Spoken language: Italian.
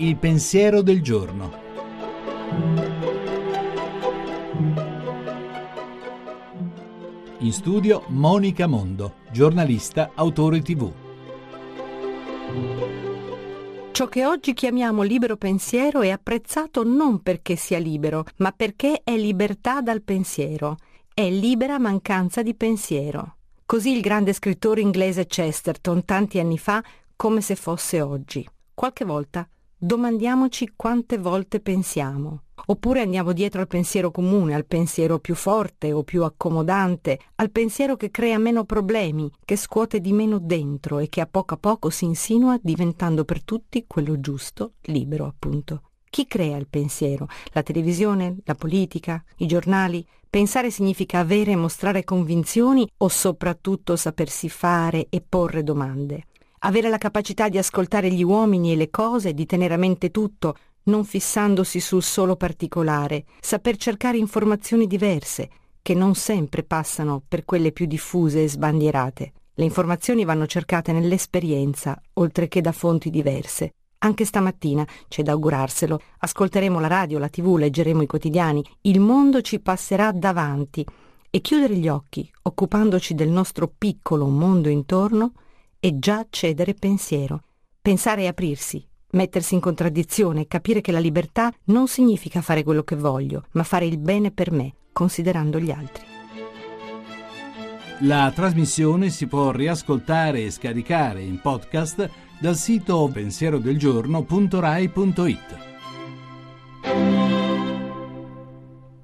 Il pensiero del giorno. In studio Monica Mondo, giornalista, autore tv. Ciò che oggi chiamiamo libero pensiero è apprezzato non perché sia libero, ma perché è libertà dal pensiero, è libera mancanza di pensiero. Così il grande scrittore inglese Chesterton tanti anni fa, come se fosse oggi. Qualche volta domandiamoci quante volte pensiamo. Oppure andiamo dietro al pensiero comune, al pensiero più forte o più accomodante, al pensiero che crea meno problemi, che scuote di meno dentro e che a poco a poco si insinua diventando per tutti quello giusto, libero appunto. Chi crea il pensiero? La televisione? La politica? I giornali? Pensare significa avere e mostrare convinzioni o soprattutto sapersi fare e porre domande? Avere la capacità di ascoltare gli uomini e le cose, di tenere a mente tutto, non fissandosi sul solo particolare, saper cercare informazioni diverse, che non sempre passano per quelle più diffuse e sbandierate. Le informazioni vanno cercate nell'esperienza, oltre che da fonti diverse. Anche stamattina, c'è da augurarselo, ascolteremo la radio, la tv, leggeremo i quotidiani, il mondo ci passerà davanti e chiudere gli occhi, occupandoci del nostro piccolo mondo intorno, è già cedere pensiero. Pensare e aprirsi, mettersi in contraddizione e capire che la libertà non significa fare quello che voglio, ma fare il bene per me, considerando gli altri. La trasmissione si può riascoltare e scaricare in podcast dal sito pensierodelgiorno.rai.it.